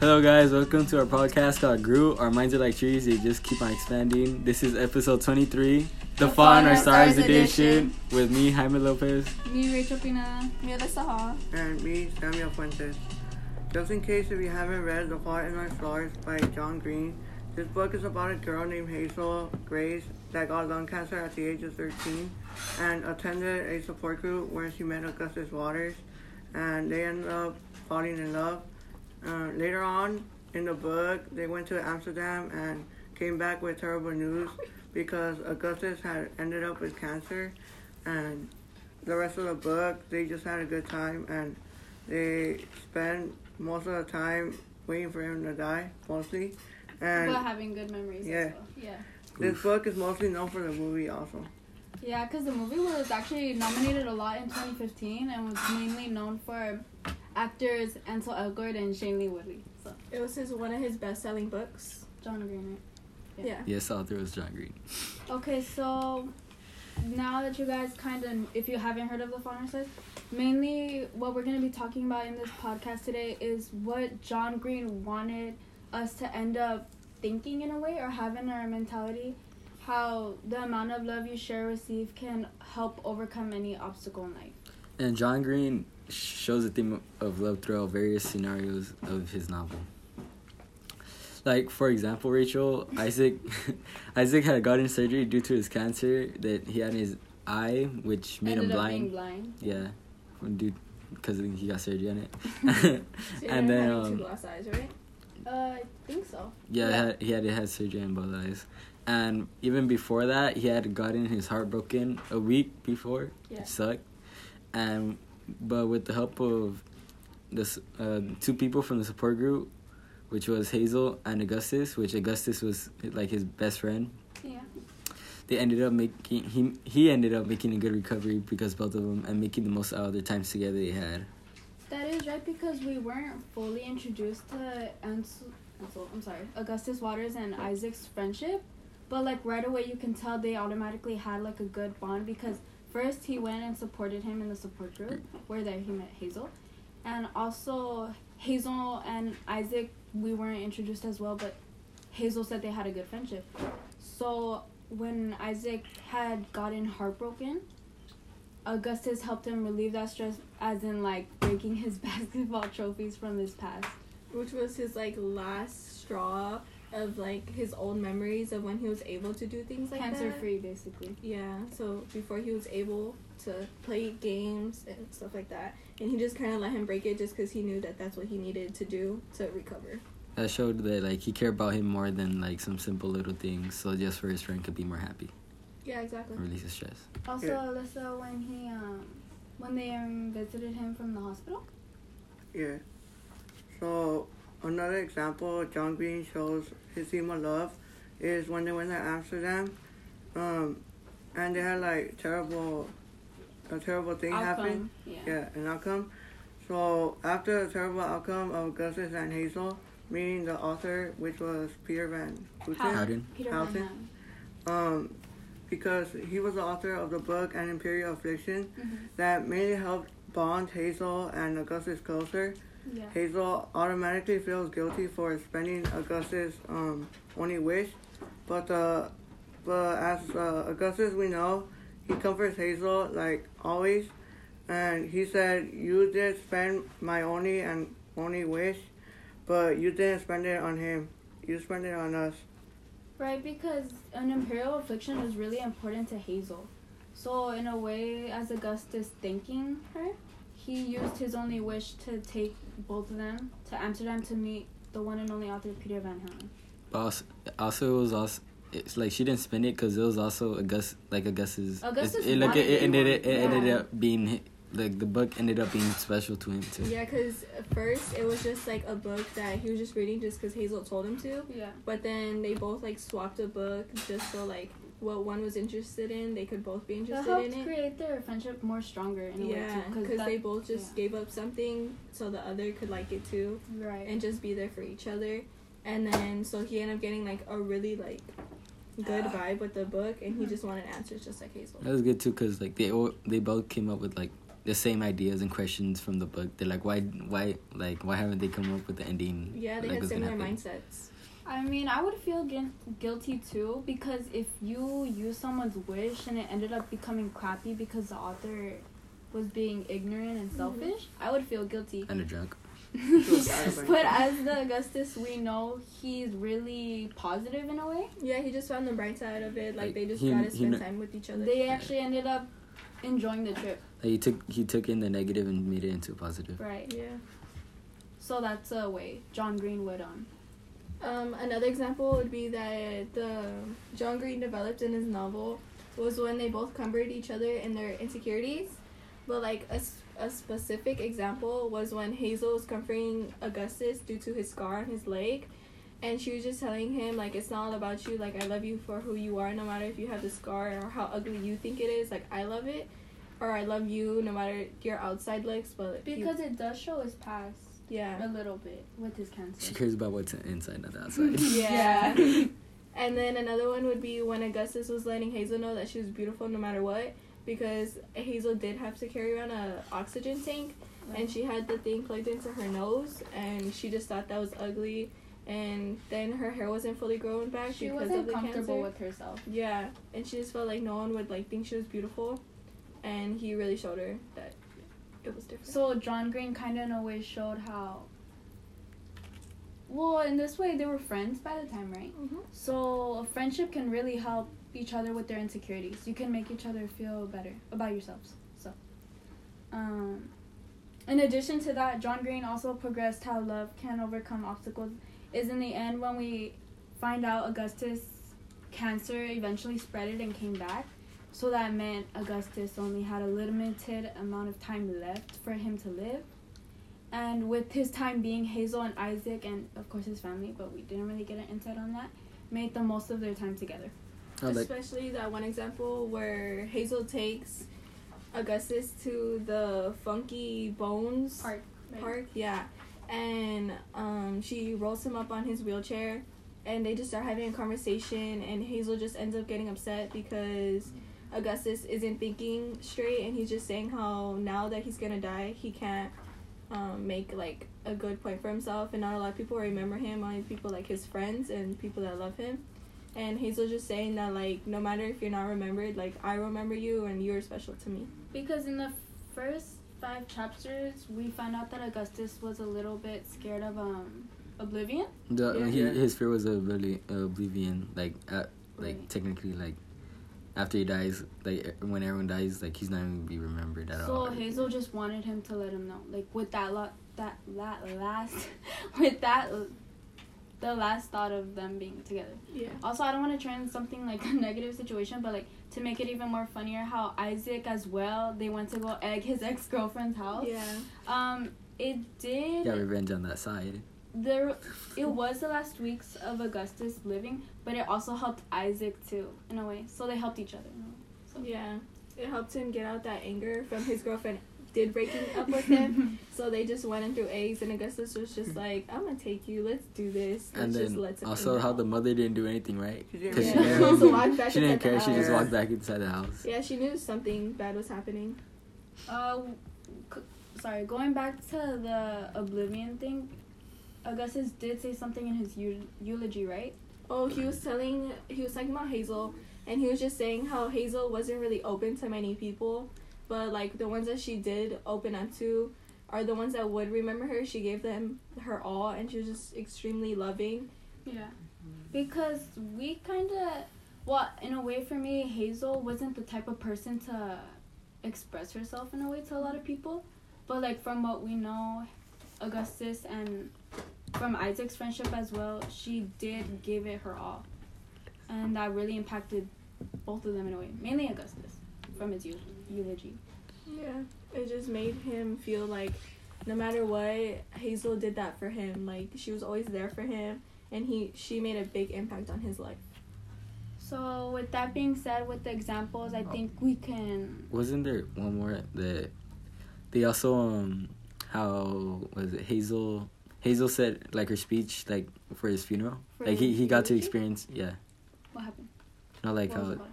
Hello, guys. Welcome to our podcast called Groot. Our minds are like trees; they just keep on expanding. This is episode 23, the, The Fawn Fawn or or Stars, Stars edition. edition. with me, Jaime Lopez. Me, Rachel Pina. Me, Alyssa Hall. and me, Samuel Fuentes. Just in case if you haven't read The Fault in Our Stars by John Green, this book is about a girl named Hazel Grace that got lung cancer at the age of 13 and attended a support group where she met Augustus Waters and they ended up falling in love. Uh, later on in the book, they went to Amsterdam and came back with terrible news because Augustus had ended up with cancer and the rest of the book, they just had a good time and they spent most of the time waiting for him to die, mostly. And but having good memories Yeah. as well. Yeah. this Oof. book is mostly known for the movie, also. Yeah, because the movie was actually nominated a lot in 2015 and was mainly known for actors Ansel Elgort and Shailene Woodley. So, It was his one of his best selling books. John Green, right? Yeah. Yes, author was John Green. Okay, so now that you guys kind of, if you haven't heard of the Fauna Stars, mainly what we're going to be talking about in this podcast today is what John Green wanted us to end up thinking in a way or having our mentality. How the amount of love you share or receive can help overcome any obstacle in life. And John Green shows the theme of love throughout various scenarios of his novel. Like for example, Rachel Isaac, Isaac had gotten surgery due to his cancer that he had in his eye, which made Ended him blind. blind. Yeah, due because he got surgery on it. So and then um, two glass eyes, right? Uh, I think so. Yeah, Yeah. He, had, he had had surgery in both eyes, and even before that, he had gotten his heart broken a week before. Yeah. It sucked, and but with the help of this uh, two people from the support group, which was Hazel and Augustus, which Augustus was like his best friend. Yeah. They ended up making he he ended up making a good recovery because both of them and making the most out of their times together they had. That is right because we weren't fully introduced to Ansel, Ansel, I'm sorry, Augustus Waters and Isaac's friendship, but like right away you can tell they automatically had like a good bond because first he went and supported him in the support group where there he met Hazel, and also Hazel and Isaac we weren't introduced as well, but Hazel said they had a good friendship. So when Isaac had gotten heartbroken, Augustus helped him relieve that stress, as in like breaking his basketball trophies from his past. Which was his like last straw of like his old memories of when he was able to do things like Cancer that. free, basically. Yeah, so before he was able to play games and stuff like that, and he just kind of let him break it just because he knew that that's what he needed to do to recover. That showed that like he cared about him more than like some simple little things, so just for his friend could be more happy, Yeah, exactly. release his stress. Also, Yeah. Alyssa, when he um, when they um, visited him from the hospital. Yeah. So, another example John Green shows his theme of love is when they went to Amsterdam um, and they had like terrible, a terrible thing happen. Yeah. Yeah, an outcome. So after the terrible outcome of Augustus and Hazel, meeting the author, which was Peter Van How- Houten, Peter Howden. Van Houten. um, because he was the author of the book An Imperial Affliction Mhm. that mainly helped bond Hazel and Augustus closer. Yeah. Hazel automatically feels guilty for spending Augustus' um, only wish, but uh, but as uh, Augustus we know, he comforts Hazel like always, and he said, "You did spend my only and only wish, but you didn't spend it on him. You spent it on us." Right, because an imperial affliction was really important to Hazel. So, in a way, as Augustus thanking her, he used his only wish to take both of them to Amsterdam to meet the one and only author Peter Van Houten. But also, also it was also it's like she didn't spend it because it was also August like Augustus. Augustus it, it, like wanted it, it it. ended it, it ended up being like the book ended up being special to him too. Yeah, because first it was just like a book that he was just reading just because Hazel told him to. Yeah. But then they both like swapped a book just so like what one was interested in, they could both be That interested helped in it. create their friendship more stronger in a Yeah, way, too. because they both just yeah. gave up something so the other could like it too Right. and just be there for each other. And then so he ended up getting like a really like good vibe with the book, and he Mhm. just wanted answers just like Hazel. That was good too because like they all, they both came up with like the same ideas and questions from the book. They're like, why, why, like, why haven't they come up with the ending? Yeah, they like, have what's similar mindsets. I mean, I would feel gu- guilty too because if you use someone's wish and it ended up becoming crappy because the author was being ignorant and selfish, I would feel guilty. And a drunk. but as the Augustus we know, he's really positive in a way. Yeah, he just found the bright side of it. Like Like, they just he- gotta spend kn- time with each other. They actually ended up enjoying the trip, Like, he took he took in the negative and made it into a positive. right? yeah. So that's a way John Green would um. Um, another example would be that the John Green developed in his novel was when they both comforted each other in their insecurities. But like a, a specific example was when Hazel was comforting Augustus due to his scar on his leg. And she was just telling him like it's not all about you, like I love you for who you are no matter if you have the scar or how ugly you think it is, like I love it. Or I love you no matter your outside looks, but you- Because it does show his past yeah. a little bit with his cancer. She cares about what's inside, not the outside. Yeah. and then another one would be when Augustus was letting Hazel know that she was beautiful no matter what, because Hazel did have to carry around a oxygen tank, and she had the thing plugged into her nose, and she just thought that was ugly, and then her hair wasn't fully grown back she because of wasn't the comfortable cancer. with herself. yeah, and she just felt like no one would like think she was beautiful, and he really showed her that it was different. So John Green kind of in a way showed how. Well, in this way, they were friends by the time, right? Mhm. So a friendship can really help each other with their insecurities. You can make each other feel better about yourselves. So, um, in addition to that, John Green also progressed how love can overcome obstacles. Is in the end when we find out Augustus' cancer eventually spread it and came back. So that meant Augustus only had a limited amount of time left for him to live. And with his time being Hazel and Isaac and of course his family, but we didn't really get an insight on that, made the most of their time together. Like, Especially that one example where Hazel takes Augustus to the Funky Bones Park, right? park, yeah, and um, she rolls him up on his wheelchair, and they just start having a conversation, and Hazel just ends up getting upset because Augustus isn't thinking straight, and he's just saying how now that he's gonna die, he can't um, make like a good point for himself, and not a lot of people remember him. Only people like his friends and people that love him. And Hazel's just saying that like no matter if you're not remembered, like I remember you and you're special to me. Because in the first five chapters, we found out that Augustus was a little bit scared of um oblivion. the, Yeah. he, his fear was oblivion, oblivion like, at, like Right. technically, like after he dies, like when everyone dies, like he's not even gonna be remembered at So all. So Hazel just wanted him to let him know, like with that lot, that that last, with that, the last thought of them being together. Yeah. Also, I don't want to turn something like a negative situation, but like to make it even more funnier, how Isaac as well, they went to go egg his ex girlfriend's house. Yeah. Um, it did. Yeah, revenge on that side. There it was the last weeks of Augustus living, but it also helped Isaac too in a way. So they helped each other. In a way. So Yeah, it helped him get out that anger from his girlfriend did breaking up with him. so they just went in through eggs, and Augustus was just like, "I'm gonna take you. Let's do this. Let's and just then let some also how out." the mother didn't do anything, right? Because didn't 'Cause yeah, she she didn't- also walked back. She didn't care. She just walked back inside the house. Yeah, she knew something bad was happening. Uh, c- sorry, going back to the oblivion thing, Augustus did say something in his eu- eulogy, right? Oh, he was telling he was talking about Hazel, and he was just saying how Hazel wasn't really open to many people, but like the ones that she did open up to are the ones that would remember her. She gave them her all, and she was just extremely loving. Yeah. Because we kind of, well, in a way for me, Hazel wasn't the type of person to express herself in a way to a lot of people. But like from what we know, Augustus and from Isaac's friendship as well, she did give it her all. And that really impacted both of them in a way. Mainly Augustus from his eu- eulogy. Yeah, it just made him feel like no matter what, Hazel did that for him. Like she was always there for him, and he she made a big impact on his life. So with that being said, with the examples, I think we can Wasn't there one more that they also um how was it Hazel Hazel said like her speech like for his funeral For like he, he got to experience yeah what happened? not like What how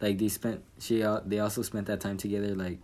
like they spent she al- they also spent that time together like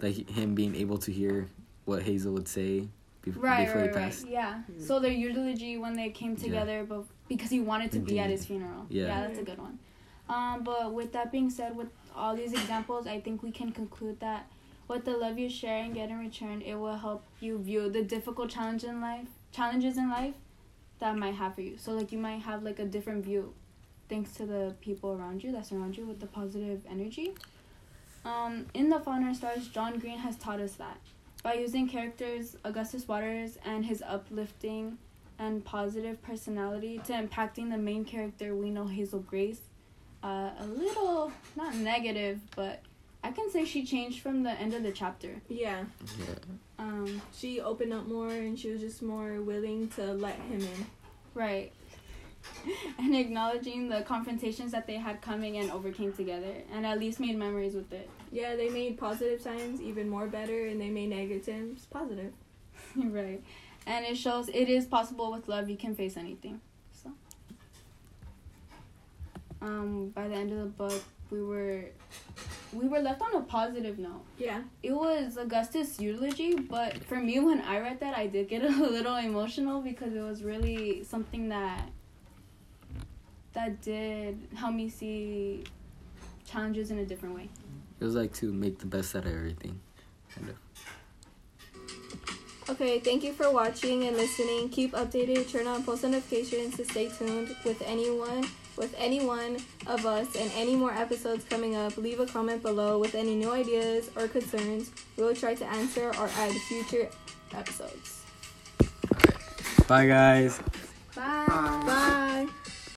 like him being able to hear what Hazel would say bef- Right, before right, he right. passed. Yeah. Mm. So their eulogy when they came Yeah. together, but because he wanted to be at his funeral. Yeah. that's a good one. Um, but with that being said, with all these examples, I think we can conclude that with the love you share and get in return, it will help you view the difficult challenge in life, challenges in life that might have for you. So like you might have like a different view, thanks to the people around you that surround you with the positive energy. Um, in the Fault Stars, John Green has taught us that by using characters Augustus Waters and his uplifting and positive personality to impacting the main character we know Hazel Grace. Uh, a little not negative, but I can say she changed from the end of the chapter. Yeah, Yeah. Um, she opened up more and she was just more willing to let him in. right. and acknowledging the confrontations that they had coming and overcame together, and at least made memories with it. Yeah, they made positive signs even more better, and they made negatives positive. right. And it shows it is possible with love you can face anything. So um by the end of the book we were we were left on a positive note. Yeah, It was Augustus' eulogy, but for me when I read that I did get a little emotional because it was really something that that did help me see challenges in a different way. It was like to make the best out of everything. Kind of. Okay, thank you for watching and listening. Keep updated, turn on post notifications to stay tuned with anyone with any one of us and any more episodes coming up. Leave a comment below with any new ideas or concerns. We will try to answer or add future episodes. Bye, guys. Bye. Bye.